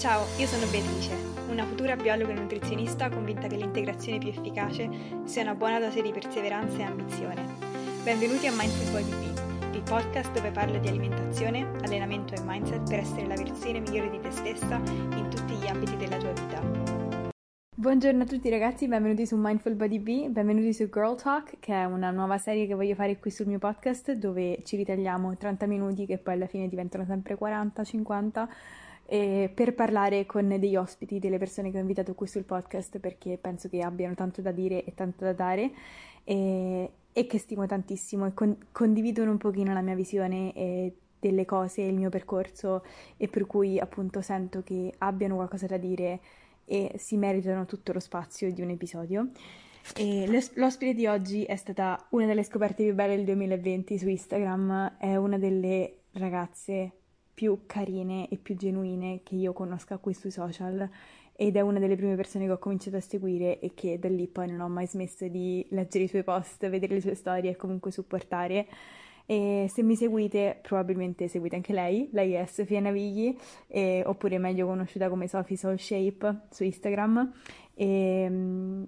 Ciao, io sono Beatrice, una futura biologa e nutrizionista convinta che l'integrazione più efficace sia una buona dose di perseveranza e ambizione. Benvenuti a Mindful Body B, il podcast dove parlo di alimentazione, allenamento e mindset per essere la versione migliore di te stessa in tutti gli ambiti della tua vita. Buongiorno a tutti ragazzi, benvenuti su Mindful Body B, benvenuti su Girl Talk, che è una nuova serie che voglio fare qui sul mio podcast dove ci ritagliamo 30 minuti che poi alla fine diventano sempre 40, 50 eh, per parlare con degli ospiti, delle persone che ho invitato qui sul podcast perché penso che abbiano tanto da dire e tanto da dare e, e che stimo tantissimo e con, condividono un pochino la mia visione e delle cose, il mio percorso e per cui appunto sento che abbiano qualcosa da dire e si meritano tutto lo spazio di un episodio. E l'ospite di oggi è stata una delle scoperte più belle del 2020 su Instagram, è una delle ragazze più carine e più genuine che io conosca qui sui social ed è una delle prime persone che ho cominciato a seguire e che da lì poi non ho mai smesso di leggere i suoi post, vedere le sue storie e comunque supportare. E se mi seguite, probabilmente seguite anche lei, lei è Sofia Navigli, e, oppure meglio conosciuta come Sophie Soul Shape su Instagram. E,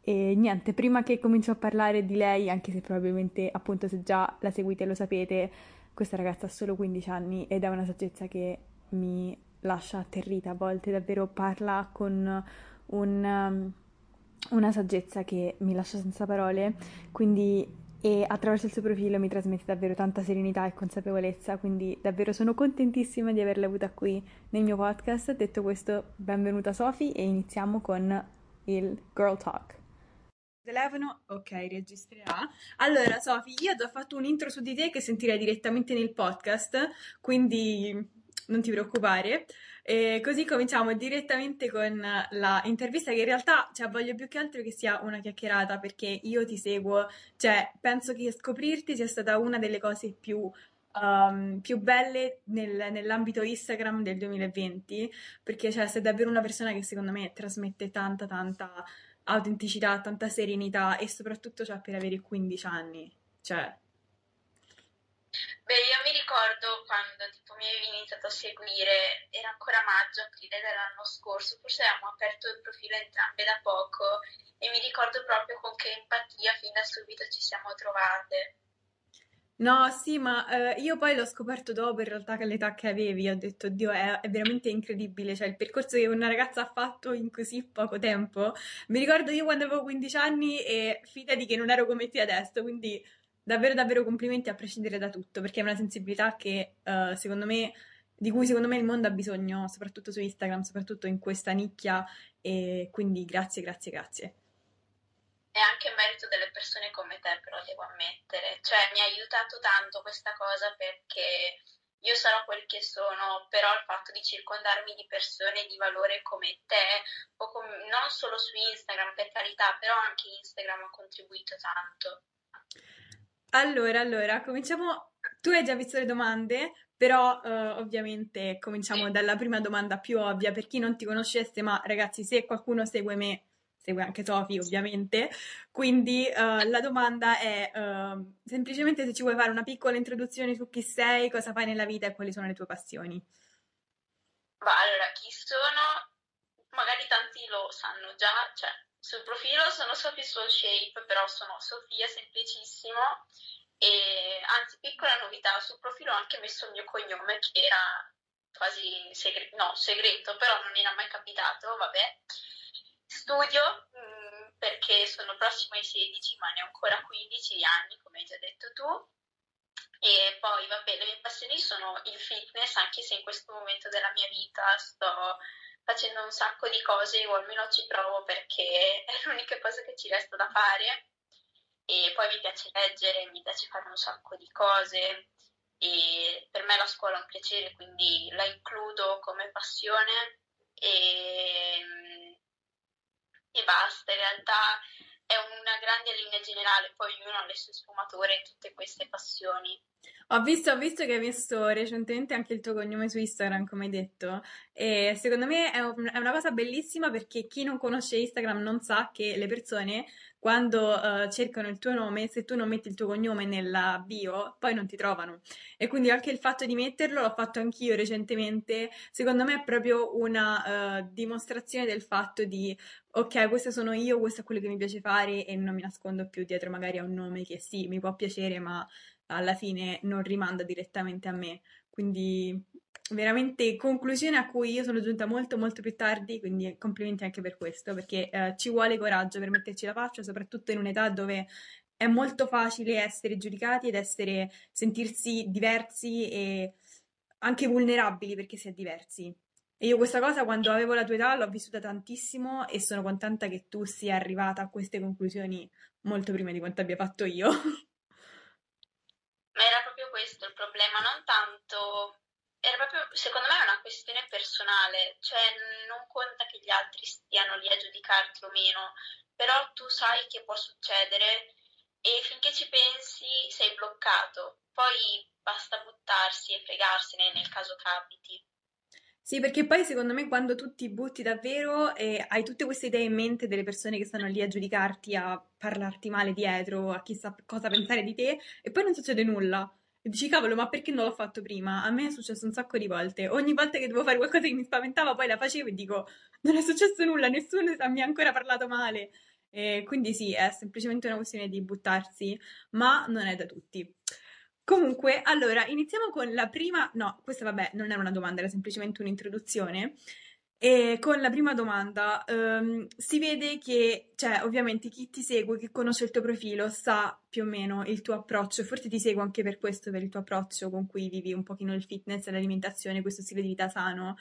e niente, prima che comincio a parlare di lei, anche se probabilmente appunto se già la seguite lo sapete, questa ragazza ha solo 15 anni ed è una saggezza che mi lascia atterrita a volte, davvero parla con un, um, una saggezza che mi lascia senza parole, quindi e attraverso il suo profilo mi trasmette davvero tanta serenità e consapevolezza, quindi davvero sono contentissima di averla avuta qui nel mio podcast. Detto questo, benvenuta Sofi e iniziamo con il Girl Talk telefono, ok, registrerà. Allora, Sofi, io ho già fatto un intro su di te che sentirai direttamente nel podcast, quindi non ti preoccupare. E così cominciamo direttamente con la intervista che in realtà cioè, voglio più che altro che sia una chiacchierata perché io ti seguo, cioè penso che scoprirti sia stata una delle cose più Um, più belle nel, nell'ambito Instagram del 2020 perché cioè, sei davvero una persona che secondo me trasmette tanta tanta autenticità, tanta serenità e soprattutto cioè, per avere 15 anni. Cioè... Beh, io mi ricordo quando tipo, mi avevi iniziato a seguire, era ancora maggio, aprile dell'anno scorso, forse avevamo aperto il profilo entrambe da poco e mi ricordo proprio con che empatia fin da subito ci siamo trovate. No, sì, ma eh, io poi l'ho scoperto dopo in realtà che l'età che avevi, ho detto, Dio, è, è veramente incredibile, cioè il percorso che una ragazza ha fatto in così poco tempo. Mi ricordo io quando avevo 15 anni e fidati che non ero come te adesso, quindi davvero davvero complimenti a prescindere da tutto, perché è una sensibilità che eh, secondo me, di cui secondo me il mondo ha bisogno, soprattutto su Instagram, soprattutto in questa nicchia, e quindi grazie, grazie, grazie è anche merito delle persone come te, però devo ammettere. Cioè, mi ha aiutato tanto questa cosa perché io sarò quel che sono, però il fatto di circondarmi di persone di valore come te, o com- non solo su Instagram, per carità, però anche Instagram ha contribuito tanto. Allora, allora, cominciamo. Tu hai già visto le domande, però uh, ovviamente cominciamo sì. dalla prima domanda più ovvia per chi non ti conoscesse, ma ragazzi, se qualcuno segue me segue anche Sofi ovviamente, quindi uh, la domanda è uh, semplicemente se ci vuoi fare una piccola introduzione su chi sei, cosa fai nella vita e quali sono le tue passioni. Ma allora, chi sono? Magari tanti lo sanno già, cioè sul profilo sono Sophie Soul Shape, però sono Sofia semplicissimo e anzi piccola novità, sul profilo ho anche messo il mio cognome che era quasi segreto, no, segreto, però non era mai capitato, vabbè. Studio mm, perché sono prossimo ai 16, ma ne ho ancora 15 anni, come hai già detto tu. E poi, vabbè, le mie passioni sono il fitness, anche se in questo momento della mia vita sto facendo un sacco di cose, o almeno ci provo perché è l'unica cosa che ci resta da fare. E poi mi piace leggere, mi piace fare un sacco di cose e per me la scuola è un piacere, quindi la includo come passione e e basta. In realtà è una grande linea generale, poi ognuno ha le sue sfumature in tutte queste passioni. Ho visto, ho visto che hai messo recentemente anche il tuo cognome su Instagram, come hai detto, e secondo me è, un- è una cosa bellissima perché chi non conosce Instagram non sa che le persone quando eh, cercano il tuo nome, se tu non metti il tuo cognome nella bio, poi non ti trovano. E quindi anche il fatto di metterlo, l'ho fatto anch'io recentemente, secondo me è proprio una eh, dimostrazione del fatto di, ok, questa sono io, questo è quello che mi piace fare e non mi nascondo più dietro magari a un nome che sì, mi può piacere, ma alla fine non rimanda direttamente a me. Quindi veramente conclusione a cui io sono giunta molto molto più tardi, quindi complimenti anche per questo, perché eh, ci vuole coraggio per metterci la faccia, soprattutto in un'età dove è molto facile essere giudicati ed essere, sentirsi diversi e anche vulnerabili perché si è diversi. E io questa cosa quando avevo la tua età l'ho vissuta tantissimo e sono contenta che tu sia arrivata a queste conclusioni molto prima di quanto abbia fatto io. Questo il problema, non tanto, era proprio, secondo me una questione personale, cioè non conta che gli altri stiano lì a giudicarti o meno, però tu sai che può succedere e finché ci pensi sei bloccato, poi basta buttarsi e fregarsene nel caso capiti. Sì, perché poi secondo me quando tu ti butti davvero e hai tutte queste idee in mente delle persone che stanno lì a giudicarti, a parlarti male dietro, a chissà cosa pensare di te, e poi non succede nulla. E dici, cavolo, ma perché non l'ho fatto prima? A me è successo un sacco di volte. Ogni volta che dovevo fare qualcosa che mi spaventava, poi la facevo e dico, non è successo nulla, nessuno mi ha ancora parlato male. E quindi sì, è semplicemente una questione di buttarsi, ma non è da tutti. Comunque, allora, iniziamo con la prima... No, questa vabbè, non era una domanda, era semplicemente un'introduzione. E con la prima domanda, ehm, si vede che, cioè, ovviamente chi ti segue, chi conosce il tuo profilo, sa più o meno il tuo approccio, forse ti segue anche per questo, per il tuo approccio con cui vivi un pochino il fitness, l'alimentazione, questo stile di vita sano.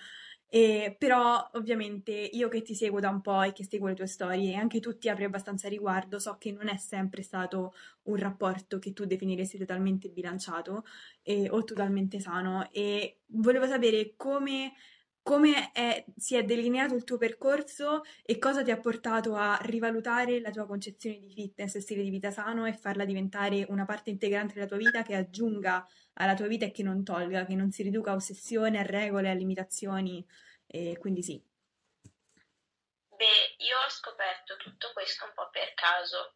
E, però ovviamente io che ti seguo da un po' e che seguo le tue storie e anche tu ti apri abbastanza riguardo, so che non è sempre stato un rapporto che tu definiresti totalmente bilanciato e, o totalmente sano e volevo sapere come, come è- si è delineato il tuo percorso e cosa ti ha portato a rivalutare la tua concezione di fitness e stile di vita sano e farla diventare una parte integrante della tua vita che aggiunga alla tua vita e che non tolga, che non si riduca a ossessione, a regole, a limitazioni. E quindi sì. Beh, io ho scoperto tutto questo un po' per caso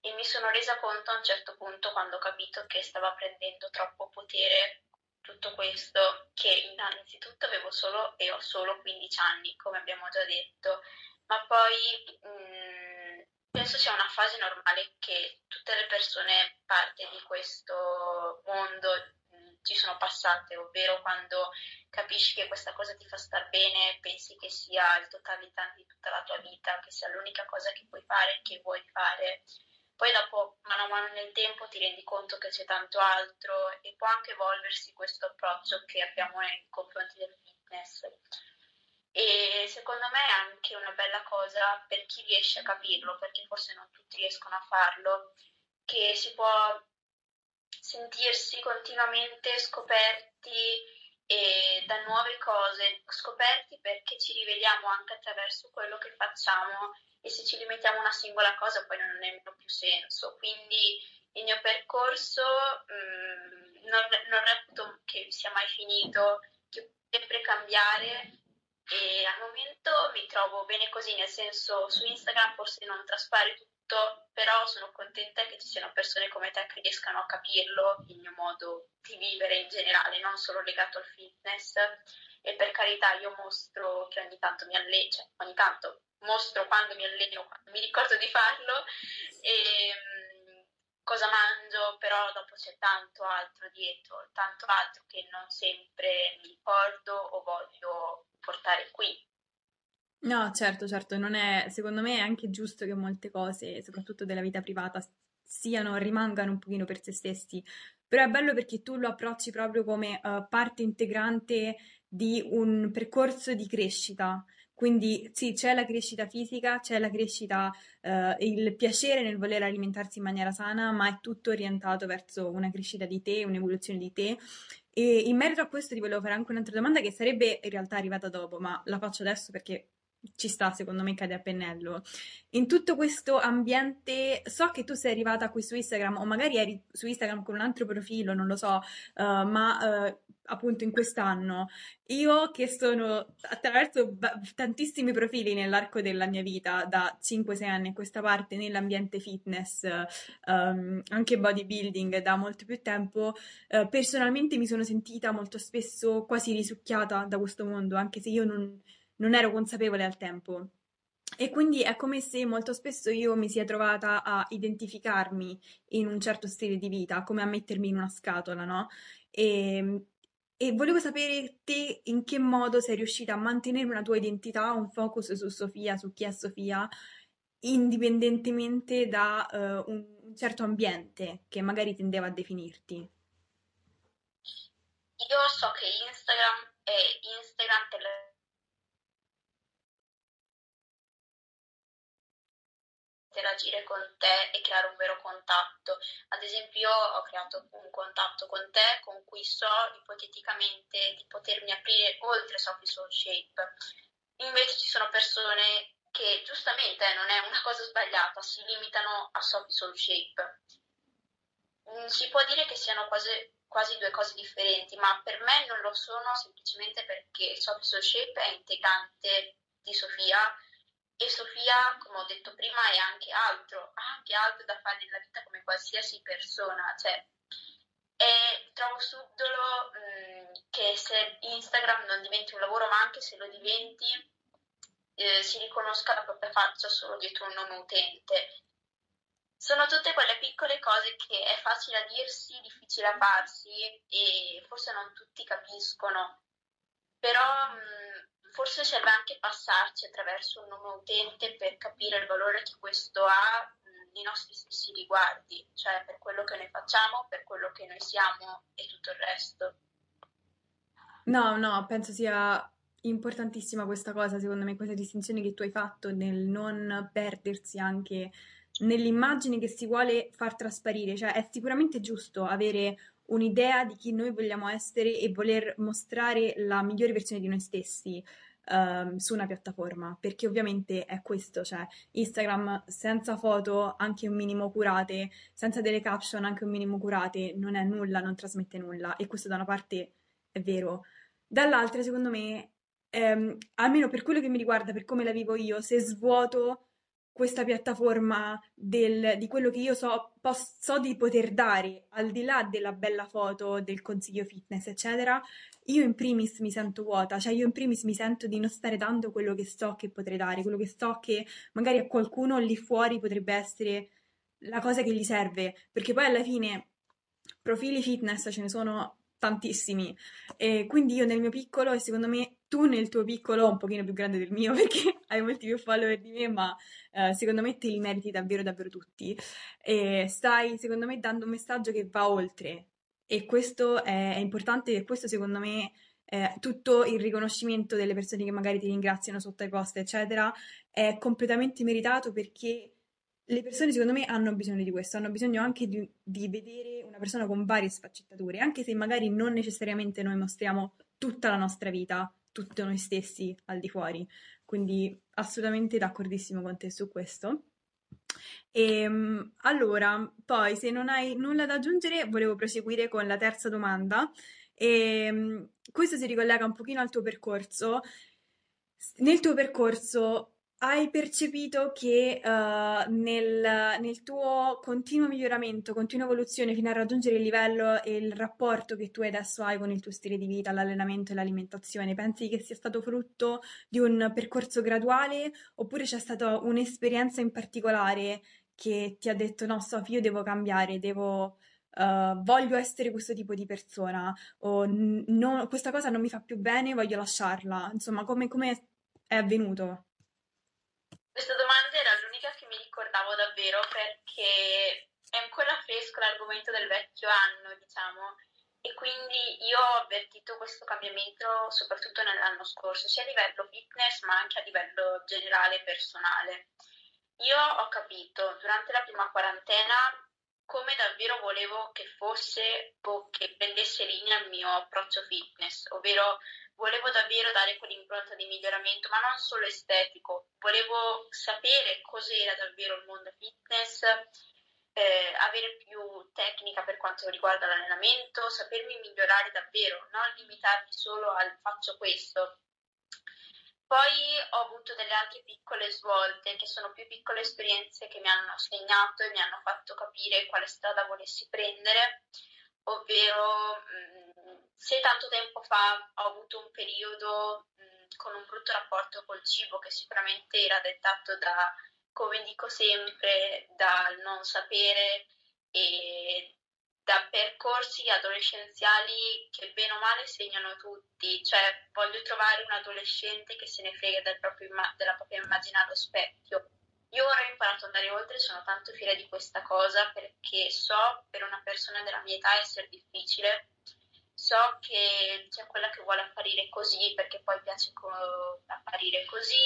e mi sono resa conto a un certo punto quando ho capito che stava prendendo troppo potere tutto questo, che innanzitutto avevo solo e ho solo 15 anni, come abbiamo già detto, ma poi mh, mm, penso sia una fase normale che tutte le persone parte di questo mondo ci sono passate, ovvero quando capisci che questa cosa ti fa star bene, pensi che sia il totalità di tutta la tua vita, che sia l'unica cosa che puoi fare, che vuoi fare. Poi dopo, mano a mano nel tempo, ti rendi conto che c'è tanto altro e può anche evolversi questo approccio che abbiamo nei confronti del fitness. E secondo me è anche una bella cosa per chi riesce a capirlo, perché forse non tutti riescono a farlo, che si può sentirsi continuamente scoperti e da nuove cose, scoperti perché ci rivediamo anche attraverso quello che facciamo e se ci limitiamo a una singola cosa poi non ha nemmeno più senso. Quindi il mio percorso mh, mm, non, non reputo che sia mai finito, che può sempre cambiare e al momento mi trovo bene così, nel senso su Instagram forse non traspare tutto tutto, però sono contenta che ci siano persone come te che riescano a capirlo, il mio modo di vivere in generale, non solo legato al fitness. E per carità io mostro che ogni tanto mi alleno, cioè ogni tanto mostro quando mi alleno, quando mi ricordo di farlo, e um, cosa mangio, però dopo c'è tanto altro dietro, tanto altro che non sempre mi ricordo o voglio portare qui. No, certo, certo, non è, secondo me è anche giusto che molte cose, soprattutto della vita privata, siano, rimangano un pochino per se stessi, però è bello perché tu lo approcci proprio come uh, parte integrante di un percorso di crescita. Quindi sì, c'è la crescita fisica, c'è la crescita, uh, il piacere nel voler alimentarsi in maniera sana, ma è tutto orientato verso una crescita di te, un'evoluzione di te. E in merito a questo ti volevo fare anche un'altra domanda che sarebbe in realtà arrivata dopo, ma la faccio adesso perché ci sta, secondo me cade a pennello. In tutto questo ambiente, so che tu sei arrivata qui su Instagram, o magari eri su Instagram con un altro profilo, non lo so, uh, ma uh, appunto in quest'anno. Io che sono attraverso b- tantissimi profili nell'arco della mia vita, da 5-6 anni a questa parte, nell'ambiente fitness, um, anche bodybuilding da molto più tempo, uh, personalmente mi sono sentita molto spesso quasi risucchiata da questo mondo, anche se io non, non ero consapevole al tempo. E quindi è come se molto spesso io mi sia trovata a identificarmi in un certo stile di vita, come a mettermi in una scatola, no? E, e volevo sapere te in che modo sei riuscita a mantenere una tua identità, un focus su Sofia, su chi è Sofia, indipendentemente da uh, un, un certo ambiente che magari tendeva a definirti. Io so che Instagram è Instagram per interagire con te e creare un vero contatto. Ad esempio, io ho creato un contatto con te con cui so ipoteticamente di potermi aprire oltre Sophie Soul Shape. Invece ci sono persone che giustamente non è una cosa sbagliata, si limitano a Sophie Soul Shape. Mm, si può dire che siano quasi, quasi due cose differenti, ma per me non lo sono semplicemente perché Sophie Soul Shape è integrante di Sofia e Sofia, come ho detto prima, è anche altro, ha anche altro da fare nella vita come qualsiasi persona. Cioè, e trovo subdolo mh, mm, che se Instagram non diventi un lavoro, ma anche se lo diventi, eh, si riconosca la propria faccia solo dietro un nome utente. Sono tutte quelle piccole cose che è facile a dirsi, difficile a farsi e forse non tutti capiscono. Però mh, mm, forse serve anche passarci attraverso un nome utente per capire il valore che questo ha nei nostri stessi riguardi, cioè per quello che noi facciamo, per quello che noi siamo e tutto il resto. No, no, penso sia importantissima questa cosa, secondo me, questa distinzione che tu hai fatto nel non perdersi anche nell'immagine che si vuole far trasparire, cioè è sicuramente giusto avere un'idea di chi noi vogliamo essere e voler mostrare la migliore versione di noi stessi um, su una piattaforma, perché ovviamente è questo, cioè Instagram senza foto anche un minimo curate, senza delle caption anche un minimo curate, non è nulla, non trasmette nulla e questo da una parte è vero. Dall'altra, secondo me, ehm, almeno per quello che mi riguarda, per come la vivo io, se svuoto questa piattaforma del, di quello che io so, posso, so di poter dare, al di là della bella foto, del consiglio fitness, eccetera, io in primis mi sento vuota, cioè io in primis mi sento di non stare dando quello che so che potrei dare, quello che so che magari a qualcuno lì fuori potrebbe essere la cosa che gli serve, perché poi alla fine profili fitness ce ne sono tantissimi. E quindi io nel mio piccolo e secondo me tu nel tuo piccolo, un pochino più grande del mio perché hai molti più follower di me, ma eh, secondo me te li meriti davvero davvero tutti. E stai secondo me dando un messaggio che va oltre. E questo è, è importante e questo secondo me eh, tutto il riconoscimento delle persone che magari ti ringraziano sotto ai post eccetera è completamente meritato perché le persone secondo me hanno bisogno di questo, hanno bisogno anche di, di, vedere una persona con varie sfaccettature, anche se magari non necessariamente noi mostriamo tutta la nostra vita, tutti noi stessi al di fuori. Quindi assolutamente d'accordissimo con te su questo. E, ehm, allora, poi se non hai nulla da aggiungere, volevo proseguire con la terza domanda. E, ehm, questo si ricollega un pochino al tuo percorso. Nel tuo percorso hai percepito che uh, nel, nel, tuo continuo miglioramento, continua evoluzione fino a raggiungere il livello e il rapporto che tu adesso hai con il tuo stile di vita, l'allenamento e l'alimentazione, pensi che sia stato frutto di un percorso graduale oppure c'è stata un'esperienza in particolare che ti ha detto no, Sofia, io devo cambiare, devo, uh, voglio essere questo tipo di persona o no, questa cosa non mi fa più bene, voglio lasciarla. Insomma, come, come è avvenuto? Questa domanda era l'unica che mi ricordavo davvero perché è ancora fresco l'argomento del vecchio anno, diciamo, e quindi io ho avvertito questo cambiamento soprattutto nell'anno scorso, sia a livello fitness ma anche a livello generale personale. Io ho capito durante la prima quarantena come davvero volevo che fosse o che prendesse linea il mio approccio fitness, ovvero volevo davvero dare quell'impronta di miglioramento, ma non solo estetico, volevo sapere cos'era davvero il mondo fitness, eh, avere più tecnica per quanto riguarda l'allenamento, sapermi migliorare davvero, non limitarmi solo al faccio questo. Poi ho avuto delle altre piccole svolte, che sono più piccole esperienze che mi hanno segnato e mi hanno fatto capire quale strada volessi prendere, ovvero mh, mm, se tanto tempo fa ho avuto un periodo mh, con un brutto rapporto col cibo che sicuramente era dettato da come dico sempre, dal non sapere e da percorsi adolescenziali che bene o male segnano tutti, cioè voglio trovare un adolescente che se ne frega del proprio, della propria immagine allo specchio. Io ora ho imparato ad andare oltre, sono tanto fiera di questa cosa perché so per una persona della mia età essere difficile, so che c'è quella che vuole apparire così perché poi piace apparire così,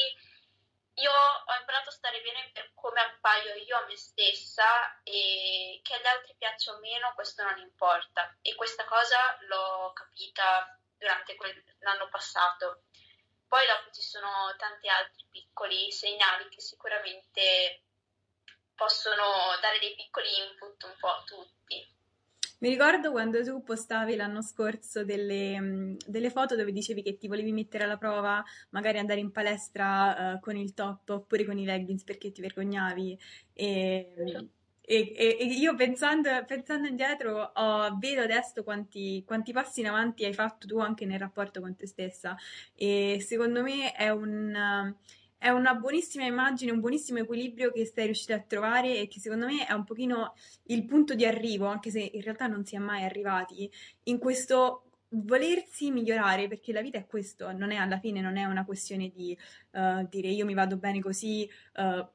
io ho imparato a stare bene per come appaio io a me stessa e che agli altri piaccia o meno, questo non importa. E questa cosa l'ho capita durante l'anno passato. Poi dopo ci sono tanti altri piccoli segnali che sicuramente possono dare dei piccoli input un po' a tutti. Mi ricordo quando tu postavi l'anno scorso delle, delle, foto dove dicevi che ti volevi mettere alla prova, magari andare in palestra uh, con il top oppure con i leggings perché ti vergognavi. E, e, e io pensando, pensando indietro oh, vedo adesso quanti, quanti, passi in avanti hai fatto tu anche nel rapporto con te stessa e secondo me è un... Uh, è una buonissima immagine, un buonissimo equilibrio che stai riuscendo a trovare e che secondo me è un pochino il punto di arrivo, anche se in realtà non si è mai arrivati, in questo volersi migliorare, perché la vita è questo, non è alla fine, non è una questione di uh, dire io mi vado bene così, uh,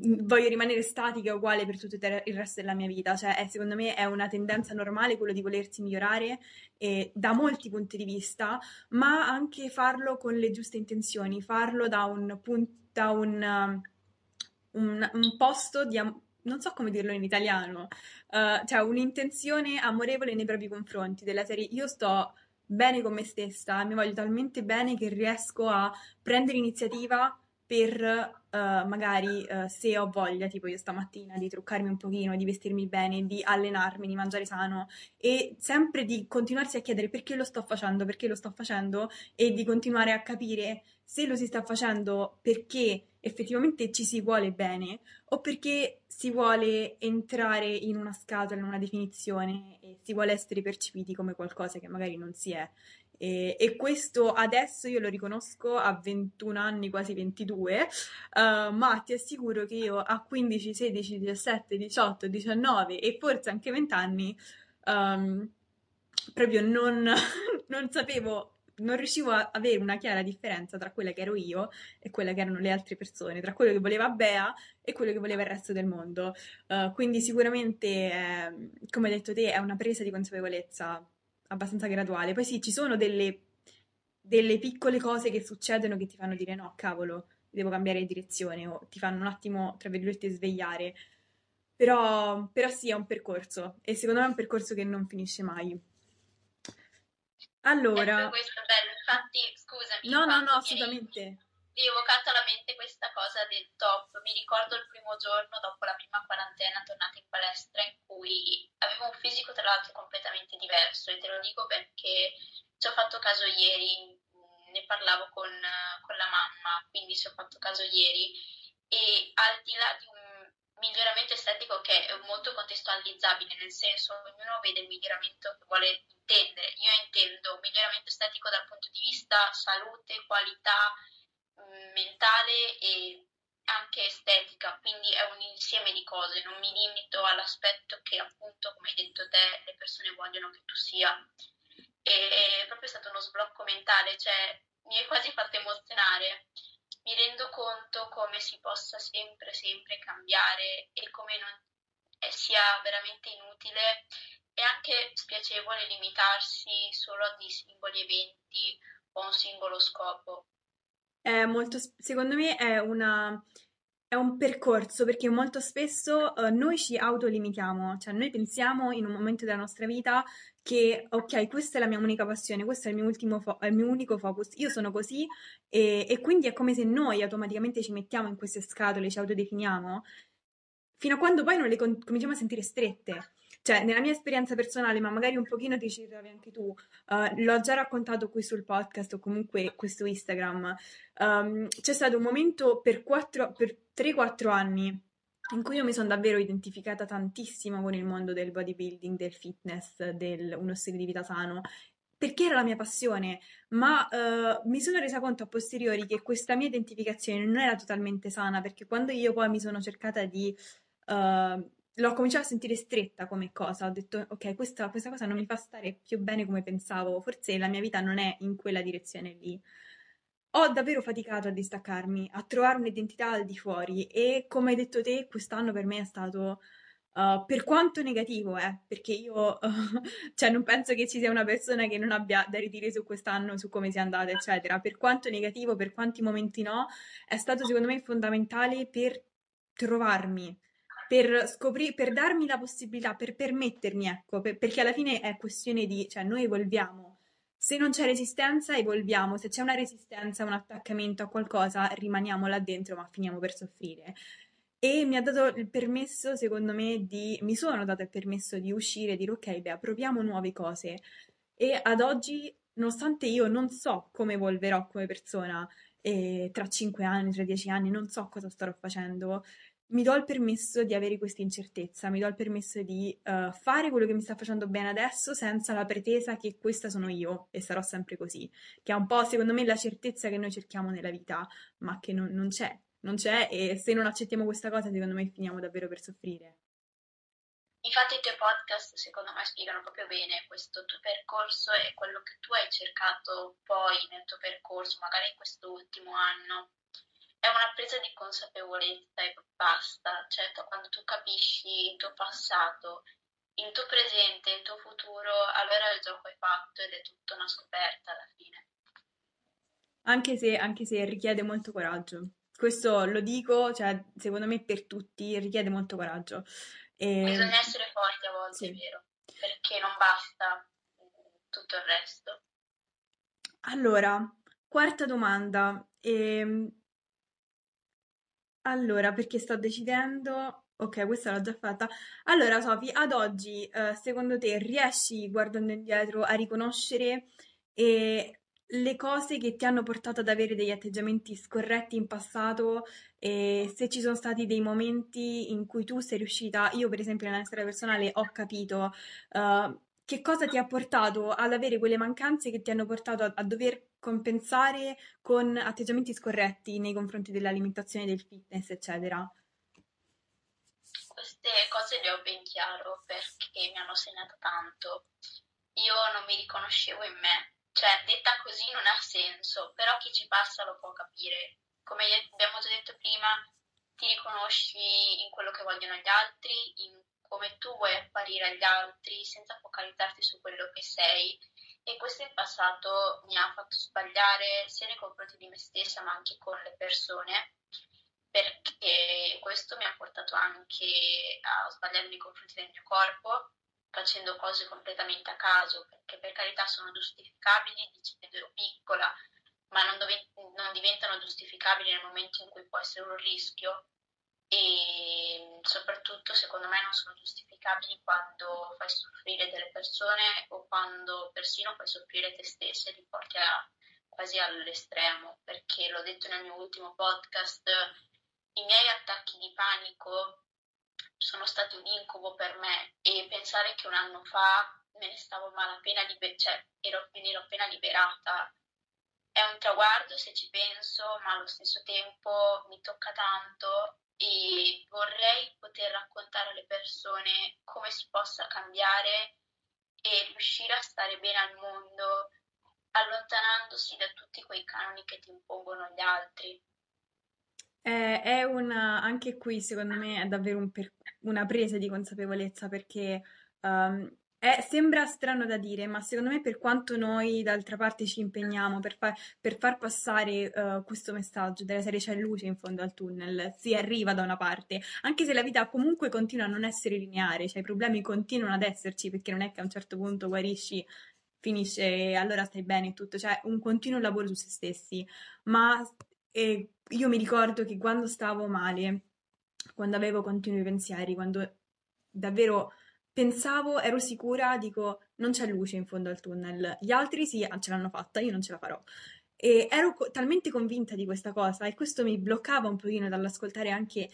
voglio rimanere statica uguale per tutto il resto della mia vita, cioè è, secondo me è una tendenza normale quello di volersi migliorare eh, da molti punti di vista, ma anche farlo con le giuste intenzioni, farlo da un punto, da un, un, un posto di am- non so come dirlo in italiano, uh, cioè un'intenzione amorevole nei propri confronti, della serie. Io sto bene con me stessa, mi voglio talmente bene che riesco a prendere iniziativa per uh, magari uh, se ho voglia, tipo io stamattina, di truccarmi un pochino, di vestirmi bene, di allenarmi, di mangiare sano e sempre di continuarsi a chiedere perché lo sto facendo, perché lo sto facendo e di continuare a capire se lo si sta facendo perché effettivamente ci si vuole bene o perché si vuole entrare in una scatola, in una definizione e si vuole essere percepiti come qualcosa che magari non si è. E, e, questo adesso io lo riconosco a 21 anni, quasi 22, uh, ma ti assicuro che io a 15, 16, 17, 18, 19 e forse anche 20 anni um, proprio non, non sapevo non riuscivo a avere una chiara differenza tra quella che ero io e quella che erano le altre persone, tra quello che voleva Bea e quello che voleva il resto del mondo. Uh, quindi sicuramente, eh, come hai detto te, è una presa di consapevolezza abbastanza graduale. Poi sì, ci sono delle, delle piccole cose che succedono che ti fanno dire no, cavolo, devo cambiare direzione o ti fanno un attimo, tra virgolette, svegliare. Però, però sì, è un percorso e secondo me è un percorso che non finisce mai. Allora... Ecco, questo è bello, infatti, scusami. No, no, no, assolutamente mi è evocata alla mente questa cosa del top. Mi ricordo il primo giorno dopo la prima quarantena tornata in palestra in cui avevo un fisico tra l'altro completamente diverso e te lo dico perché ci ho fatto caso ieri, ne parlavo con, con la mamma, quindi ci ho fatto caso ieri e al di là di un miglioramento estetico che è molto contestualizzabile, nel senso ognuno vede il miglioramento che vuole intendere. Io intendo miglioramento estetico dal punto di vista salute, qualità, mentale e anche estetica, quindi è un insieme di cose, non mi limito all'aspetto che appunto, come hai detto te, le persone vogliono che tu sia. E è proprio stato uno sblocco mentale, cioè mi è quasi fatto emozionare. Mi rendo conto come si possa sempre, sempre cambiare e come non sia veramente inutile e anche spiacevole limitarsi solo a dei singoli eventi o a un singolo scopo è molto, secondo me è una, è un percorso perché molto spesso uh, noi ci autolimitiamo, cioè noi pensiamo in un momento della nostra vita che ok, questa è la mia unica passione, questo è il mio, fo- è il mio unico focus, io sono così e, e, quindi è come se noi automaticamente ci mettiamo in queste scatole, ci autodefiniamo, fino a quando poi non le con- cominciamo a sentire strette. Cioè, nella mia esperienza personale, ma magari un pochino ti ci trovi anche tu, uh, l'ho già raccontato qui sul podcast o comunque questo Instagram, um, c'è stato un momento per, per 3-4 anni in cui io mi sono davvero identificata tantissimo con il mondo del bodybuilding, del fitness, del uno stile di vita sano, perché era la mia passione, ma uh, mi sono resa conto a posteriori che questa mia identificazione non era totalmente sana, perché quando io poi mi sono cercata di uh, l'ho cominciato a sentire stretta come cosa. Ho detto, ok, questa, questa, cosa non mi fa stare più bene come pensavo. Forse la mia vita non è in quella direzione lì. Ho davvero faticato a distaccarmi, a trovare un'identità al di fuori e come hai detto te, quest'anno per me è stato, uh, per quanto negativo, eh, perché io uh, cioè non penso che ci sia una persona che non abbia da ridire su quest'anno, su come sia andata, eccetera. Per quanto negativo, per quanti momenti no, è stato secondo me fondamentale per trovarmi per scoprire, per darmi la possibilità, per permettermi, ecco, per, perché alla fine è questione di, cioè noi evolviamo. Se non c'è resistenza, evolviamo. Se c'è una resistenza, un attaccamento a qualcosa, rimaniamo là dentro, ma finiamo per soffrire. E mi ha dato il permesso, secondo me, di. Mi sono dato il permesso di uscire e dire: Ok, beh, proviamo nuove cose. E ad oggi, nonostante io non so come evolverò come persona, tra 5 anni, tra 10 anni, non so cosa starò facendo, mi do il permesso di avere questa incertezza, mi do il permesso di uh, fare quello che mi sta facendo bene adesso senza la pretesa che questa sono io e sarò sempre così, che è un po' secondo me la certezza che noi cerchiamo nella vita, ma che non, non c'è, non c'è e se non accettiamo questa cosa secondo me finiamo davvero per soffrire. Infatti i tuoi podcast secondo me spiegano proprio bene questo tuo percorso e quello che tu hai cercato poi nel tuo percorso, magari in questo ultimo anno è una presa di consapevolezza e basta, cioè quando tu capisci il tuo passato, il tuo presente, il tuo futuro, allora il gioco è fatto ed è tutta una scoperta alla fine. Anche se, anche se richiede molto coraggio. Questo lo dico, cioè, secondo me per tutti richiede molto coraggio. E... Bisogna essere forti a volte, sì. è vero, perché non basta tutto il resto. Allora, quarta domanda. Ehm, allora, perché sto decidendo... Ok, questa l'ho già fatta. Allora, Sofi, ad oggi, eh, secondo te, riesci, guardando indietro, a riconoscere eh, le cose che ti hanno portato ad avere degli atteggiamenti scorretti in passato e se ci sono stati dei momenti in cui tu sei riuscita, io per esempio nella storia personale ho capito uh, che cosa ti ha portato ad avere quelle mancanze che ti hanno portato a, a, dover compensare con atteggiamenti scorretti nei confronti dell'alimentazione, del fitness, eccetera? Queste cose le ho ben chiaro perché mi hanno segnato tanto. Io non mi riconoscevo in me, cioè detta così non ha senso, però chi ci passa lo può capire. Come abbiamo già detto prima, ti riconosci in quello che vogliono gli altri, in come tu vuoi apparire agli altri senza focalizzarti su quello che sei. E questo in passato mi ha fatto sbagliare sia nei confronti di me stessa ma anche con le persone perché questo mi ha portato anche a sbagliare nei confronti del mio corpo facendo cose completamente a caso perché per carità sono giustificabili dicendo ero piccola ma non, dove, non diventano giustificabili nel momento in cui può essere un rischio e soprattutto secondo me non sono giustificabili quando fai soffrire delle persone o quando persino fai soffrire te stessa e li porti a, quasi all'estremo. Perché l'ho detto nel mio ultimo podcast i miei attacchi di panico sono stati un incubo per me. E pensare che un anno fa me ne stavo malapena liber- cioè ero, me ne ero appena liberata è un traguardo se ci penso ma allo stesso tempo mi tocca tanto e vorrei poter raccontare alle persone come si possa cambiare e riuscire a stare bene al mondo allontanandosi da tutti quei canoni che ti impongono gli altri. Eh, è una, anche qui secondo me è davvero un per, una presa di consapevolezza perché um, Eh, sembra strano da dire, ma secondo me per quanto noi d'altra parte ci impegniamo per, fa- per far passare uh, questo messaggio della serie c'è luce in fondo al tunnel, si arriva da una parte, anche se la vita comunque continua a non essere lineare, cioè i problemi continuano ad esserci perché non è che a un certo punto guarisci, finisce e allora stai bene e tutto, cioè un continuo lavoro su se stessi, ma eh, io mi ricordo che quando stavo male, quando avevo continui pensieri, quando davvero pensavo, ero sicura, dico, non c'è luce in fondo al tunnel. Gli altri sì, ce l'hanno fatta, io non ce la farò. E ero co- talmente convinta di questa cosa e questo mi bloccava un pochino dall'ascoltare anche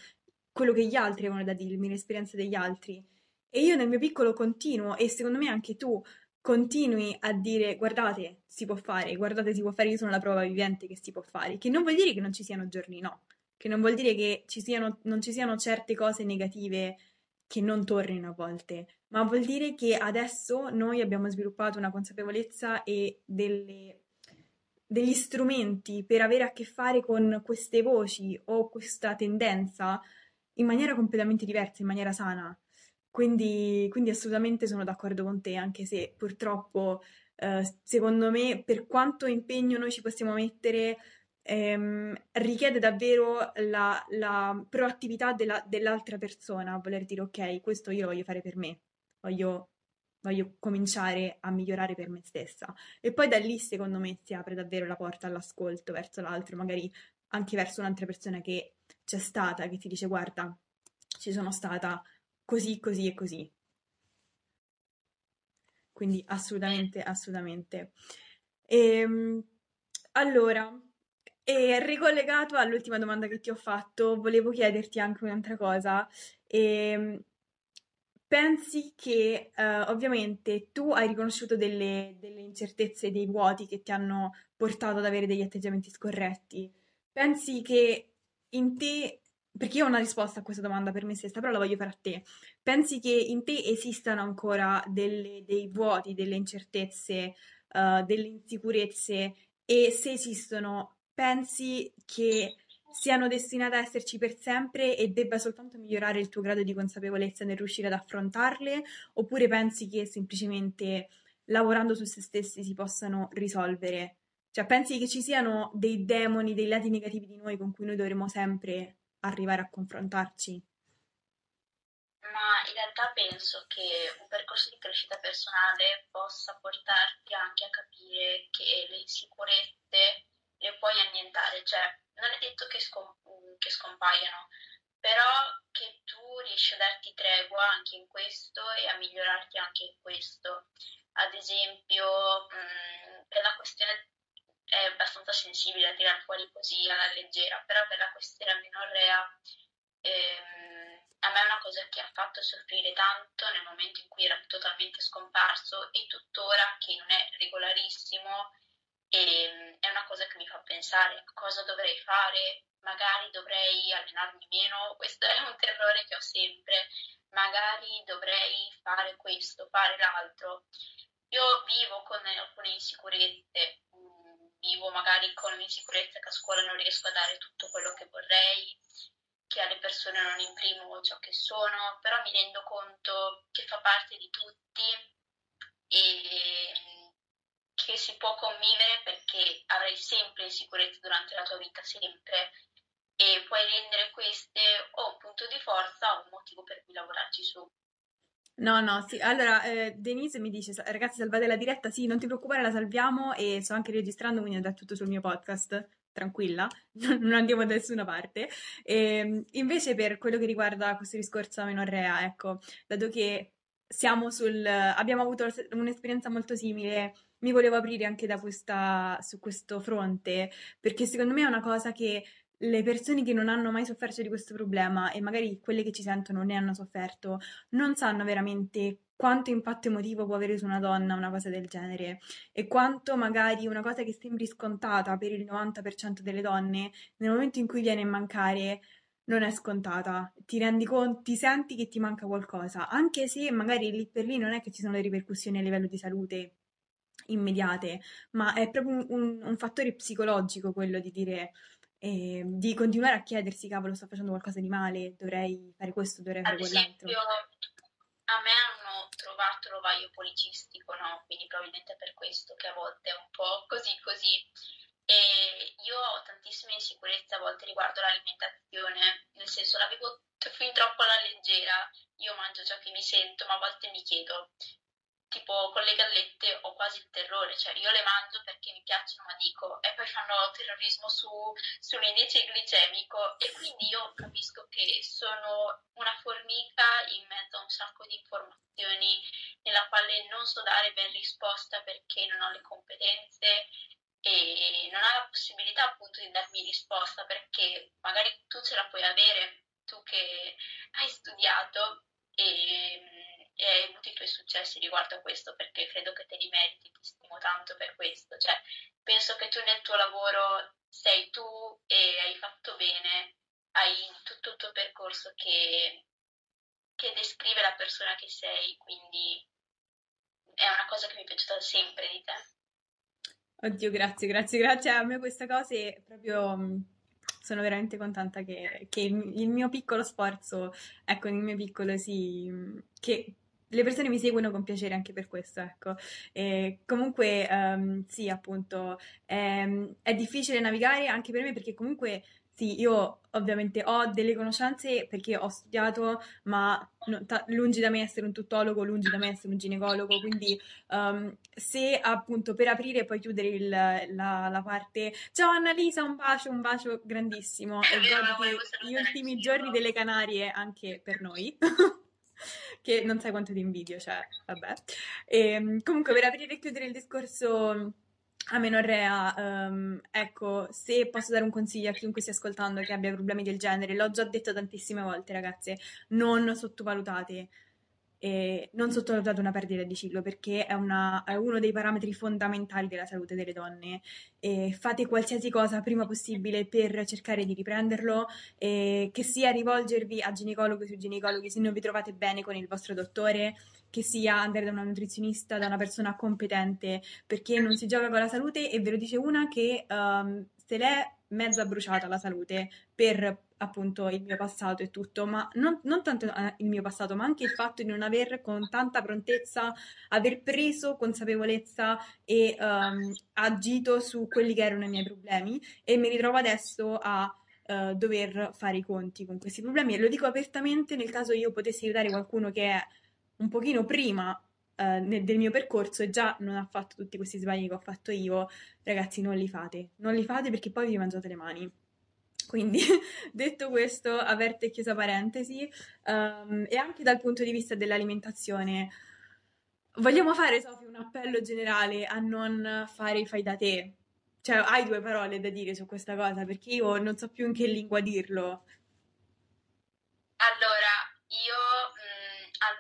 quello che gli altri avevano da dirmi, l'esperienza degli altri. E io nel mio piccolo continuo, e secondo me anche tu, continui a dire guardate, si può fare, guardate, si può fare, io sono la prova vivente che si può fare, che non vuol dire che non ci siano giorni no, che non vuol dire che ci siano, non ci siano certe cose negative che non tornino a volte, ma vuol dire che adesso noi abbiamo sviluppato una consapevolezza e delle, degli strumenti per avere a che fare con queste voci o questa tendenza in maniera completamente diversa, in maniera sana. Quindi, quindi assolutamente sono d'accordo con te, anche se purtroppo, eh, secondo me, per quanto impegno noi ci possiamo mettere, ehm, richiede davvero la, la proattività della, dell'altra persona voler dire ok, questo io lo voglio fare per me, voglio, voglio cominciare a migliorare per me stessa. E poi da lì, secondo me, si apre davvero la porta all'ascolto verso l'altro, magari anche verso un'altra persona che c'è stata, che ti dice guarda, ci sono stata così, così e così. Quindi assolutamente, assolutamente. E, ehm, allora, e ricollegato all'ultima domanda che ti ho fatto, volevo chiederti anche un'altra cosa. E, ehm, pensi che eh, ovviamente tu hai riconosciuto delle, delle incertezze, dei vuoti che ti hanno portato ad avere degli atteggiamenti scorretti? Pensi che in te, perché io ho una risposta a questa domanda per me stessa, però la voglio fare a te. Pensi che in te esistano ancora delle, dei vuoti, delle incertezze, uh, delle insicurezze? E se esistono, pensi che siano destinate a esserci per sempre e debba soltanto migliorare il tuo grado di consapevolezza nel riuscire ad affrontarle? Oppure pensi che semplicemente lavorando su se stessi si possano risolvere? Cioè, pensi che ci siano dei demoni, dei lati negativi di noi con cui noi dovremo sempre arrivare a confrontarci? Ma in realtà penso che un percorso di crescita personale possa portarti anche a capire che le insicurezze le puoi annientare, cioè non è detto che, scom- che scompaiano, però che tu riesci a darti tregua anche in questo e a migliorarti anche in questo. Ad esempio, mh, mm, per la questione è abbastanza sensibile a tirare fuori così alla leggera, però per la questione amenorrea ehm, a me è una cosa che ha fatto soffrire tanto nel momento in cui era totalmente scomparso e tuttora che non è regolarissimo e ehm, è una cosa che mi fa pensare cosa dovrei fare, magari dovrei allenarmi meno, questo è un terrore che ho sempre, magari dovrei fare questo, fare l'altro. Io vivo con alcune insicurezze, mm, vivo magari con l'insicurezza che a scuola non riesco a dare tutto quello che vorrei, che alle persone non imprimo ciò che sono, però mi rendo conto che fa parte di tutti e che si può convivere perché avrai sempre insicurezze durante la tua vita, sempre, e puoi rendere queste o un punto di forza o un motivo per cui lavorarci su. No, no, sì. Allora, eh, Denise mi dice, ragazzi, salvate la diretta. Sì, non ti preoccupare, la salviamo e sto anche registrando, quindi andrà tutto sul mio podcast. Tranquilla, non andiamo da nessuna parte. E, ehm, invece, per quello che riguarda questo discorso menorrea, ecco, dato che siamo sul, abbiamo avuto un'esperienza molto simile mi volevo aprire anche da questa, su questo fronte, perché secondo me è una cosa che le persone che non hanno mai sofferto di questo problema e magari quelle che ci sentono ne hanno sofferto, non sanno veramente quanto impatto emotivo può avere su una donna una cosa del genere e quanto magari una cosa che sembri scontata per il 90% delle donne, nel momento in cui viene a mancare, non è scontata. Ti rendi conto, ti senti che ti manca qualcosa, anche se magari lì per lì non è che ci sono le ripercussioni a livello di salute immediate, ma è proprio un, un, un fattore psicologico quello di dire, eh, di continuare a chiedersi, cavolo, sto facendo qualcosa di male, dovrei fare questo, dovrei fare quell'altro. Esempio, a me hanno trovato l'ovaio policistico, no? Quindi probabilmente per questo che a volte è un po' così così. E io ho tantissime insicurezze a volte riguardo l'alimentazione, nel senso l'avevo fin troppo alla leggera, io mangio ciò che mi sento, ma a volte mi chiedo, tipo con le gallette ho quasi il terrore, cioè io le mangio perché mi piacciono, ma dico, e poi fanno terrorismo su, sull'indice glicemico e quindi io capisco che sono una formica in mezzo a un sacco di informazioni nella quale non so dare ben risposta perché non ho le competenze e non ha la possibilità appunto di darmi risposta perché magari tu ce la puoi avere, tu che hai studiato e, e hai avuto i tuoi successi riguardo a questo perché credo che te li meriti, ti stimo tanto per questo, cioè penso che tu nel tuo lavoro sei tu e hai fatto bene, hai tutto il tuo percorso che, che descrive la persona che sei, quindi è una cosa che mi è piaciuta sempre di te. Oddio, grazie, grazie, grazie. A me queste cose proprio mm, sono veramente contenta che, che il mio piccolo sforzo, ecco, il mio piccolo sì, mm, che le persone mi seguono con piacere anche per questo, ecco. E comunque, um, sì, appunto, è, è difficile navigare anche per me perché comunque sì, io ovviamente ho delle conoscenze perché ho studiato, ma non, ta- lungi da me essere un tuttologo, lungi da me essere un ginecologo, quindi um, se appunto per aprire e poi chiudere il, la, la, parte Ciao Annalisa, un bacio, un bacio grandissimo e goditi gli ultimi giorni delle Canarie anche per noi. che non sai quanto ti invidio, cioè, vabbè. E, ehm, comunque, per aprire e chiudere il discorso Amenorrea, um, ecco, se posso dare un consiglio a chiunque stia ascoltando che abbia problemi del genere, l'ho già detto tantissime volte, ragazze, non sottovalutate, eh, non sottovalutate una perdita di ciclo perché è, una, è, uno dei parametri fondamentali della salute delle donne. E fate qualsiasi cosa prima possibile per cercare di riprenderlo, che sia rivolgervi a ginecologi su ginecologi se non vi trovate bene con il vostro dottore che sia andare da una nutrizionista, da una persona competente, perché non si gioca con la salute e ve lo dice una che um, se l'è mezza bruciata la salute per appunto il mio passato e tutto, ma non, non, tanto eh, il mio passato, ma anche il fatto di non aver con tanta prontezza aver preso consapevolezza e um, agito su quelli che erano i miei problemi e mi ritrovo adesso a uh, dover fare i conti con questi problemi. E lo dico apertamente nel caso io potessi aiutare qualcuno che è un pochino prima eh, nel, del mio percorso e già non ha fatto tutti questi sbagli che ho fatto io, ragazzi, non li fate. Non li fate perché poi vi mangiate le mani. Quindi, detto questo, aperta e chiusa parentesi, um, e anche dal punto di vista dell'alimentazione, vogliamo fare, Sofì, un appello generale a non fare i fai da te. Cioè, hai due parole da dire su questa cosa, perché io non so più in che lingua dirlo. Allora, io al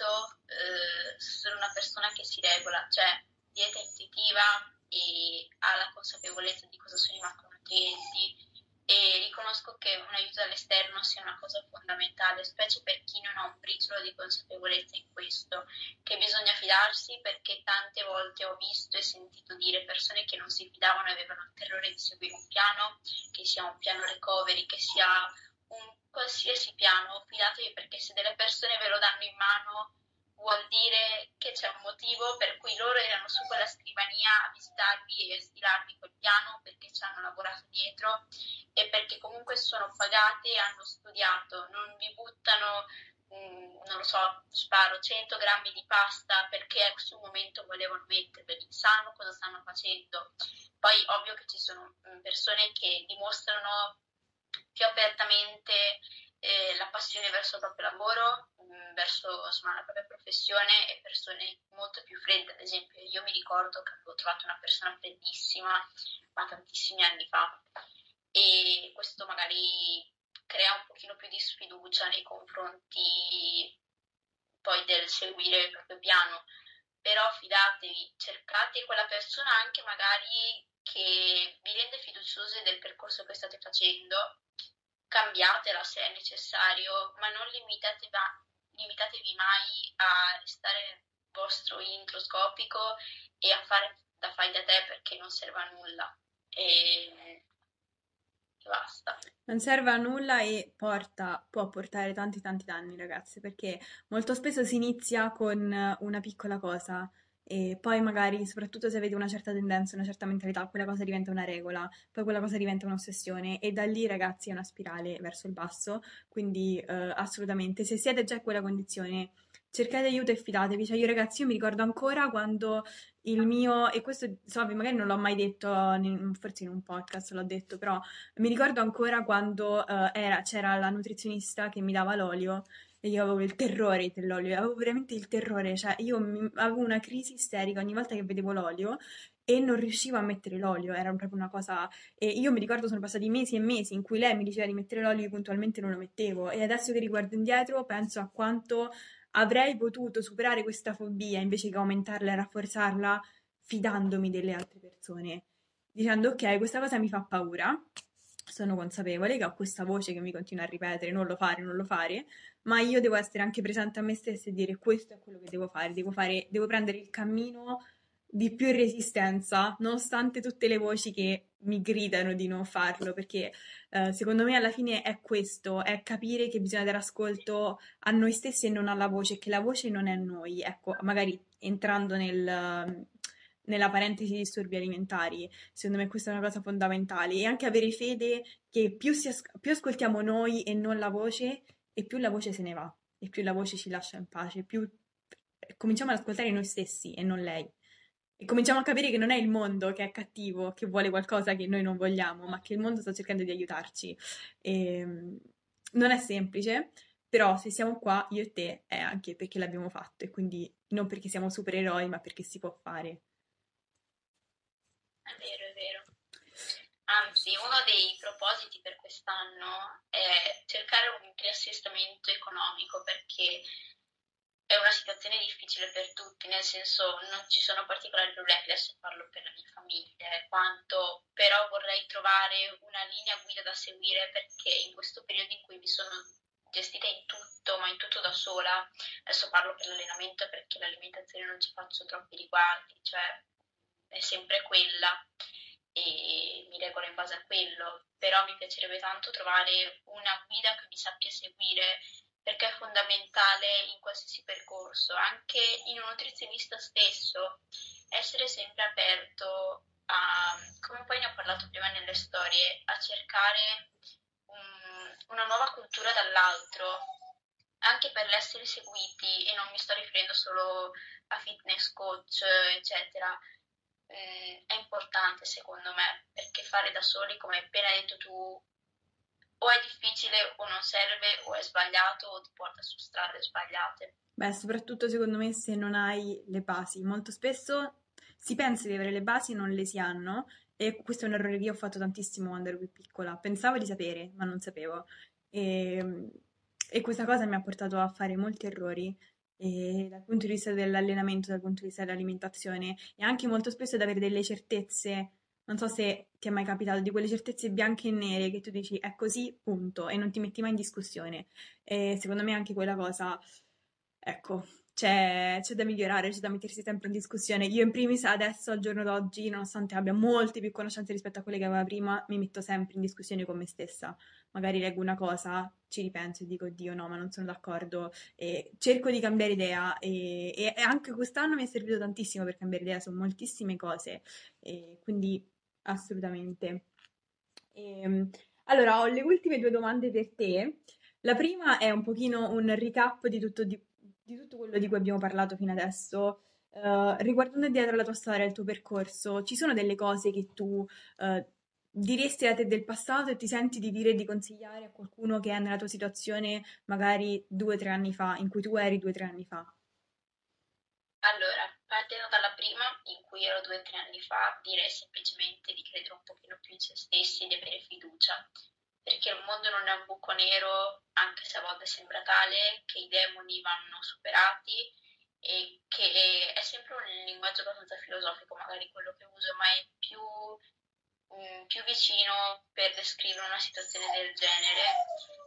momento eh, sono una persona che si regola, cioè dieta intuitiva e ha la consapevolezza di cosa sono i macronutrienti. E riconosco che un aiuto dall'esterno sia una cosa fondamentale, specie per chi non ha un briciolo di consapevolezza in questo, che bisogna fidarsi perché tante volte ho visto e sentito dire persone che non si fidavano e avevano il terrore di seguire un piano, che sia un piano recovery, che sia qualsiasi piano, fidatevi perché se delle persone ve lo danno in mano vuol dire che c'è un motivo per cui loro erano su quella scrivania a visitarvi e a stilarvi quel piano perché ci hanno lavorato dietro e perché comunque sono pagate e hanno studiato, non vi buttano, mm, non lo so, sparo 100 grammi di pasta perché sul momento volevano metterveli, sanno cosa stanno facendo. Poi ovvio che ci sono mm, persone che dimostrano più apertamente eh, la passione verso il proprio lavoro, mm, verso insomma, la propria professione e persone molto più fredde. Ad esempio, io mi ricordo che avevo trovato una persona freddissima, ma tantissimi anni fa, e questo magari crea un pochino più di sfiducia nei confronti poi del seguire il proprio piano. Però fidatevi, cercate quella persona anche magari che vi rende fiduciose del percorso che state facendo, cambiatela se è necessario, ma non limitatevi, limitatevi mai a restare nel vostro introscopico e a fare da fai da te perché non serve a nulla. E, basta. Non serve a nulla e porta, può portare tanti tanti danni, ragazze, perché molto spesso si inizia con una piccola cosa e poi magari, soprattutto se avete una certa tendenza, una certa mentalità, quella cosa diventa una regola, poi quella cosa diventa un'ossessione e da lì, ragazzi, è una spirale verso il basso, quindi eh, assolutamente, se siete già in quella condizione, cercate aiuto e fidatevi. Cioè, io ragazzi, io mi ricordo ancora quando il mio, e questo so, magari non l'ho mai detto, forse in un podcast l'ho detto, però mi ricordo ancora quando uh, era, c'era la nutrizionista che mi dava l'olio e io avevo il terrore dell'olio, avevo veramente il terrore, cioè io mi, avevo una crisi isterica ogni volta che vedevo l'olio e non riuscivo a mettere l'olio, era proprio una cosa... E io mi ricordo sono passati mesi e mesi in cui lei mi diceva di mettere l'olio e puntualmente non lo mettevo e adesso che riguardo indietro penso a quanto avrei potuto superare questa fobia invece che aumentarla e rafforzarla fidandomi delle altre persone, dicendo ok, questa cosa mi fa paura, sono consapevole che ho questa voce che mi continua a ripetere non lo fare, non lo fare, ma io devo essere anche presente a me stessa e dire questo è quello che devo fare, devo, fare, devo prendere il cammino di più resistenza, nonostante tutte le voci che mi gridano di non farlo, perché eh, secondo me alla fine è questo, è capire che bisogna dare ascolto a noi stessi e non alla voce, che la voce non è noi, ecco, magari entrando nel, nella parentesi disturbi alimentari, secondo me questa è una cosa fondamentale, e anche avere fede che più, as- più ascoltiamo noi e non la voce, e più la voce se ne va, e più la voce ci lascia in pace, più cominciamo ad ascoltare noi stessi e non lei. E cominciamo a capire che non è il mondo che è cattivo, che vuole qualcosa che noi non vogliamo, ma che il mondo sta cercando di aiutarci. E, ehm, non è semplice, però se siamo qua, io e te, è anche perché l'abbiamo fatto e quindi non perché siamo supereroi, ma perché si può fare. È vero. Anzi, uno dei propositi per quest'anno è cercare un riassestamento economico perché è una situazione difficile per tutti, nel senso non ci sono particolari problemi, adesso parlo per la mia famiglia, quanto però vorrei trovare una linea guida da seguire perché in questo periodo in cui mi sono gestita in tutto, ma in tutto da sola, adesso parlo per l'allenamento perché l'alimentazione non ci faccio troppi riguardi, cioè è sempre quella e mi regolo in base a quello, però mi piacerebbe tanto trovare una guida che mi sappia seguire perché è fondamentale in qualsiasi percorso, anche in un nutrizionista stesso, essere sempre aperto a, come poi ne ho parlato prima nelle storie, a cercare un, una nuova cultura dall'altro, anche per l'essere seguiti, e non mi sto riferendo solo a fitness coach, eccetera, mm, è importante secondo me, perché fare da soli, come appena detto tu, o è difficile o non serve o è sbagliato o ti porta su strade sbagliate. Beh, soprattutto secondo me se non hai le basi. Molto spesso si pensa di avere le basi e non le si hanno e questo è un errore che io ho fatto tantissimo quando ero più piccola. Pensavo di sapere, ma non sapevo. E, e questa cosa mi ha portato a fare molti errori dal punto di vista dell'allenamento, dal punto di vista dell'alimentazione e anche molto spesso ad avere delle certezze non so se ti è mai capitato di quelle certezze bianche e nere che tu dici è così, punto, e non ti metti mai in discussione. E secondo me anche quella cosa, ecco, c'è, c'è, da migliorare, c'è da mettersi sempre in discussione. Io in primis adesso, al giorno d'oggi, nonostante abbia molte più conoscenze rispetto a quelle che aveva prima, mi metto sempre in discussione con me stessa. Magari leggo una cosa, ci ripenso e dico, Dio no, ma non sono d'accordo. E cerco di cambiare idea e, e anche quest'anno mi è servito tantissimo per cambiare idea su moltissime cose. E quindi assolutamente. E, ehm, allora, ho le ultime due domande per te. La prima è un pochino un recap di tutto, di, di tutto quello di cui abbiamo parlato fino adesso. Uh, riguardando indietro la tua storia, il tuo percorso, ci sono delle cose che tu uh, diresti a te del passato e ti senti di dire e di consigliare a qualcuno che è nella tua situazione magari due o tre anni fa, in cui tu eri due o tre anni fa? Allora, partendo dalla prima, in cui ero due o tre anni fa, direi semplicemente di credere un pochino più in se stessi e di avere fiducia, perché il mondo non è un buco nero, anche se a volte sembra tale, che i demoni vanno superati e che è sempre un linguaggio abbastanza filosofico, magari quello che uso, ma è più, um, più vicino per descrivere una situazione del genere,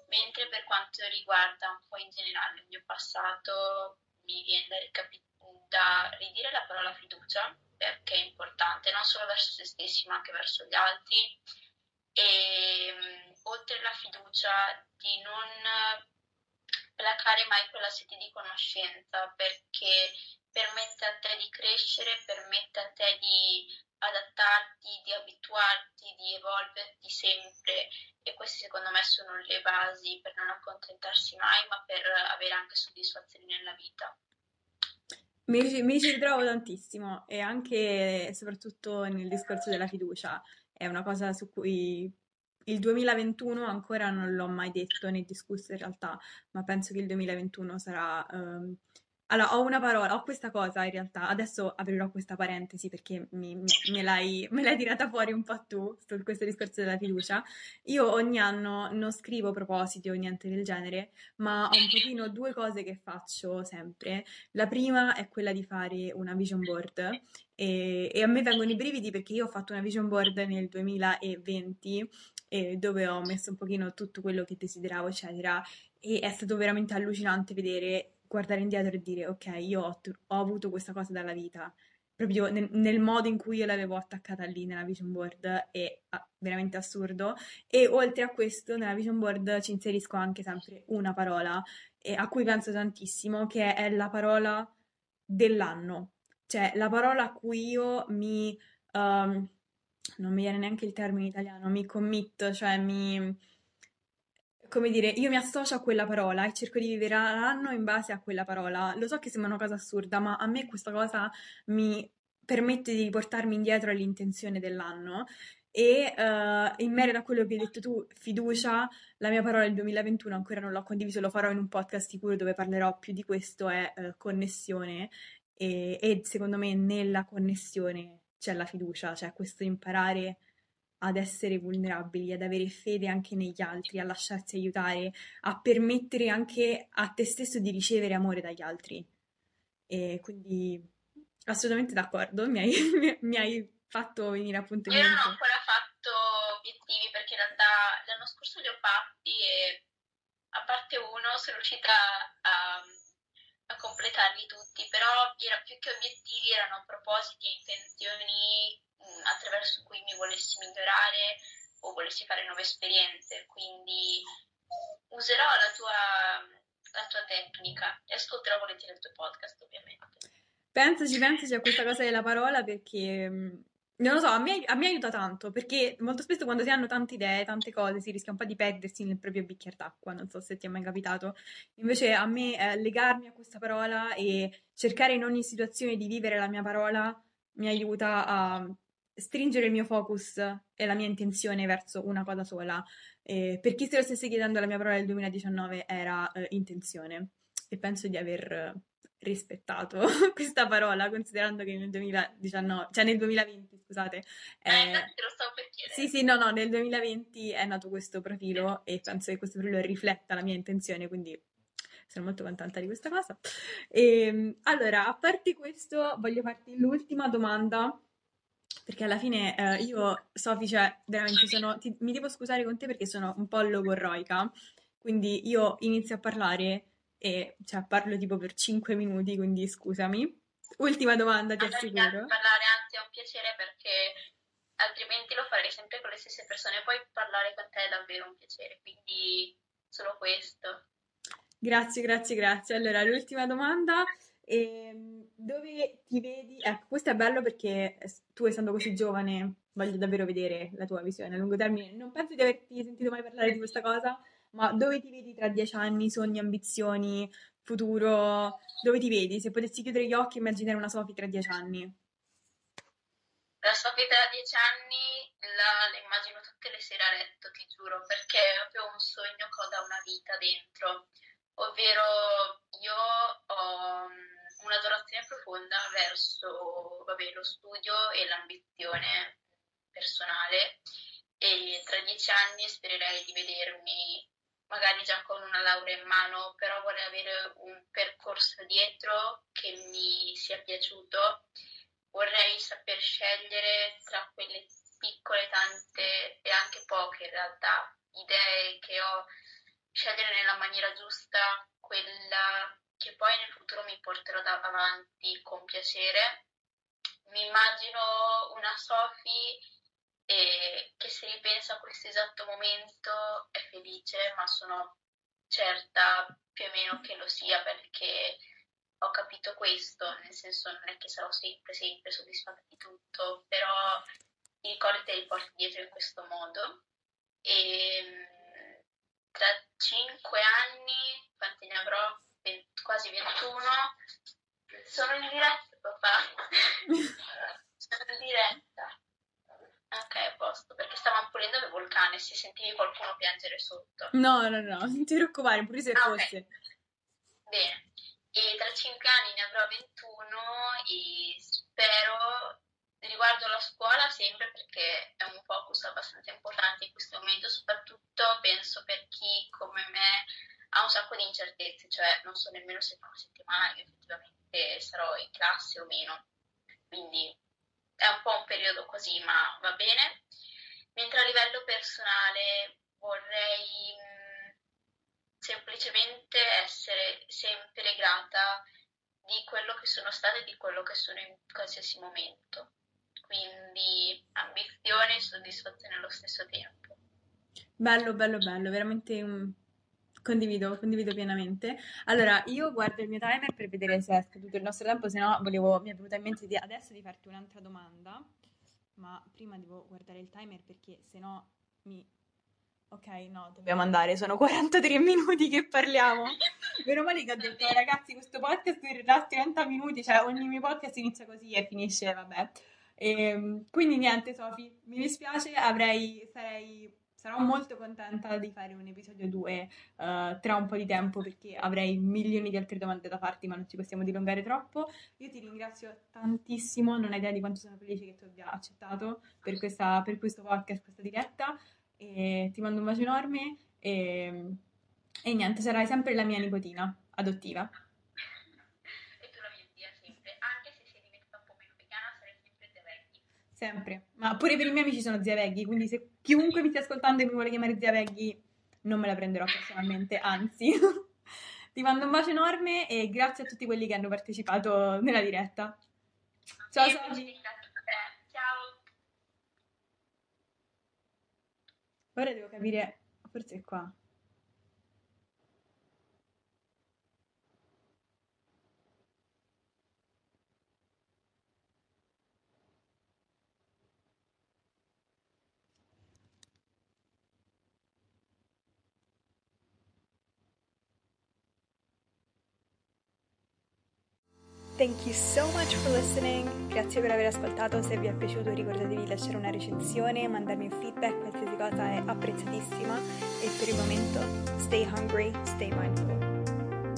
mentre per quanto riguarda un po' in generale il mio passato, mi viene da ricapitolare da ridire la parola fiducia perché è importante non solo verso se stessi ma anche verso gli altri. E oltre alla fiducia, di non placare mai quella sete di conoscenza perché permette a te di crescere, permette a te di adattarti, di abituarti, di evolverti sempre e queste secondo me sono le basi per non accontentarsi mai ma per avere anche soddisfazioni nella vita. Mi, mi ci ritrovo tantissimo e anche soprattutto nel discorso della fiducia è una cosa su cui il 2021 ancora non l'ho mai detto né discusso in realtà, ma penso che il 2021 sarà... Um... Allora, ho una parola, ho questa cosa in realtà, adesso aprirò questa parentesi perché mi, me, l'hai, me, l'hai, tirata fuori un po' tu su questo discorso della fiducia. Io ogni anno non scrivo propositi o niente del genere, ma ho un pochino due cose che faccio sempre. La prima è quella di fare una vision board e, e a me vengono i brividi perché io ho fatto una vision board nel 2020 eh, dove ho messo un pochino tutto quello che desideravo, eccetera. E è stato veramente allucinante vedere, guardare indietro e dire, ok, io ho, ho avuto questa cosa dalla vita, proprio nel, nel, modo in cui io l'avevo attaccata lì nella vision board, è veramente assurdo. E oltre a questo, nella vision board ci inserisco anche sempre una parola eh, a cui penso tantissimo, che è la parola dell'anno, cioè la parola a cui io mi... Um, non mi viene neanche il termine italiano, mi commit, cioè mi... come dire, io mi associo a quella parola e cerco di vivere l'anno in base a quella parola. Lo so che sembra una cosa assurda, ma a me questa cosa mi permette di portarmi indietro all'intenzione dell'anno. E uh, in merito a quello che hai detto tu, fiducia, la mia parola del 2021 ancora non l'ho condiviso, lo farò in un podcast sicuro dove parlerò più di questo, è uh, connessione. E, e secondo me nella connessione c'è la fiducia, cioè questo imparare ad essere vulnerabili, ad avere fede anche negli altri, a lasciarsi aiutare, a permettere anche a te stesso di ricevere amore dagli altri. E quindi assolutamente d'accordo, mi hai, mi hai fatto venire appunto in. Io non ho ancora fatto obiettivi perché in realtà l'anno scorso li ho fatti e a parte uno sono riuscita a a completarli tutti, però era, più che obiettivi erano propositi e intenzioni mh, attraverso cui mi volessi migliorare o volessi fare nuove esperienze, quindi userò la tua, la tua tecnica e ascolterò volentieri il tuo podcast ovviamente. Pensaci, pensaci a questa cosa della parola perché non lo so, a me, a me, aiuta tanto perché molto spesso quando si hanno tante idee, tante cose, si rischia un po' di perdersi nel proprio bicchiere d'acqua. Non so se ti è mai capitato. Invece a me eh, legarmi a questa parola e cercare in ogni situazione di vivere la mia parola mi aiuta a stringere il mio focus e la mia intenzione verso una cosa sola. Eh, per chi se lo stesse chiedendo, la mia parola del 2019 era eh, intenzione e penso di aver rispettato questa parola, considerando che nel 2019, cioè nel 2020, scusate. Eh, eh, lo stavo per chiedere. Sì, sì, no, no, nel 2020 è nato questo profilo e penso che questo profilo rifletta la mia intenzione, quindi sono molto contenta di questa cosa. E, ehm, allora, a parte questo, voglio farti l'ultima domanda. Perché alla fine eh, io, Sofi, cioè, veramente sono. Ti, mi devo scusare con te perché sono un po' logorroica. Quindi io inizio a parlare e cioè, parlo tipo per 5 minuti, quindi scusami. Ultima domanda, ti assicuro. Parlare anzi è un piacere perché altrimenti lo farei sempre con le stesse persone, poi parlare con te è davvero un piacere, quindi solo questo. Grazie, grazie, grazie. Allora, l'ultima domanda. Ehm, dove ti vedi? Ecco, questo è bello perché tu, essendo così giovane, voglio davvero vedere la tua visione a lungo termine. Non penso di averti sentito mai parlare di questa cosa, ma dove ti vedi tra dieci anni, sogni, ambizioni, futuro? Dove ti vedi? Se potessi chiudere gli occhi e immaginare una Sofì tra dieci anni. La Sofì tra dieci anni la, la, immagino tutte le sere a letto, ti giuro, perché è proprio un sogno che ho da una vita dentro. Ovvero io ho mm, un'adorazione profonda verso vabbè, lo studio e l'ambizione personale e tra dieci anni spererei di vedermi magari già con una laurea in mano, però vorrei avere un percorso dietro che mi sia piaciuto. Vorrei saper scegliere tra quelle piccole, tante e anche poche in realtà idee che ho, scegliere nella maniera giusta quella che poi nel futuro mi porterò avanti con piacere. Mi immagino una Sophie e che se ripensa a questo esatto momento è felice ma sono certa più o meno che lo sia perché ho capito questo, nel senso non è che sarò sempre, sempre soddisfatta di tutto, però i ricordi te li porti dietro in questo modo e mm, tra cinque anni, quanti ne avrò? 20, quasi 21, sono in diretta papà, sono in diretta. Ok, a posto, perché stavamo pulendo le vulcane, se sentivi qualcuno piangere sotto. No, no, no, non ti preoccupare, pure se ah, fosse. Okay. Bene, e tra 5 anni ne avrò 21 e spero riguardo la scuola sempre perché è un focus abbastanza importante in questo momento, soprattutto penso per chi come me ha un sacco di incertezze, cioè non so nemmeno se fra una settimana io effettivamente sarò in classe o meno, quindi è un po' un periodo così, ma va bene. Mentre a livello personale vorrei semplicemente essere sempre grata di quello che sono stata e di quello che sono in qualsiasi momento. Quindi ambizione e soddisfazione allo stesso tempo. Bello, bello, bello, veramente un... condivido, condivido pienamente. Allora, io guardo il mio timer per vedere se è scaduto il nostro tempo, se no volevo, mi è venuta in mente di, adesso di farti un'altra domanda, ma prima devo guardare il timer perché se no mi Ok, no, dobbiamo andare, sono 43 minuti che parliamo. Meno male che ho detto, ragazzi, questo podcast durerà 30 minuti, cioè ogni mio podcast inizia così e finisce, vabbè. E, ehm, quindi niente, Sofi, mi dispiace, avrei, sarei, sarò molto contenta di fare un episodio 2 uh, eh, tra un po' di tempo perché avrei milioni di altre domande da farti, ma non ci possiamo dilungare troppo. Io ti ringrazio tantissimo, non hai idea di quanto sono felice che tu abbia accettato per, questa, per questo podcast, questa diretta e ti mando un bacio enorme e, e niente, sarai sempre la mia nipotina adottiva. E tu la mia zia sempre, anche se sei diventata un po' meno vegana, sarai sempre zia Veggie. Sempre, ma pure per i miei amici sono zia Veggie, quindi se chiunque mi stia ascoltando e mi vuole chiamare zia Veggie, non me la prenderò personalmente, anzi. Ti mando un bacio enorme e grazie a tutti quelli che hanno partecipato nella diretta. Ciao, Sofi. Ora devo capire, forse è qua. Thank you so much for listening. Grazie per aver ascoltato. Se vi è piaciuto ricordatevi di lasciare una recensione, mandarmi un feedback, qualsiasi cosa è apprezzatissima. E per il momento, stay hungry, stay mindful.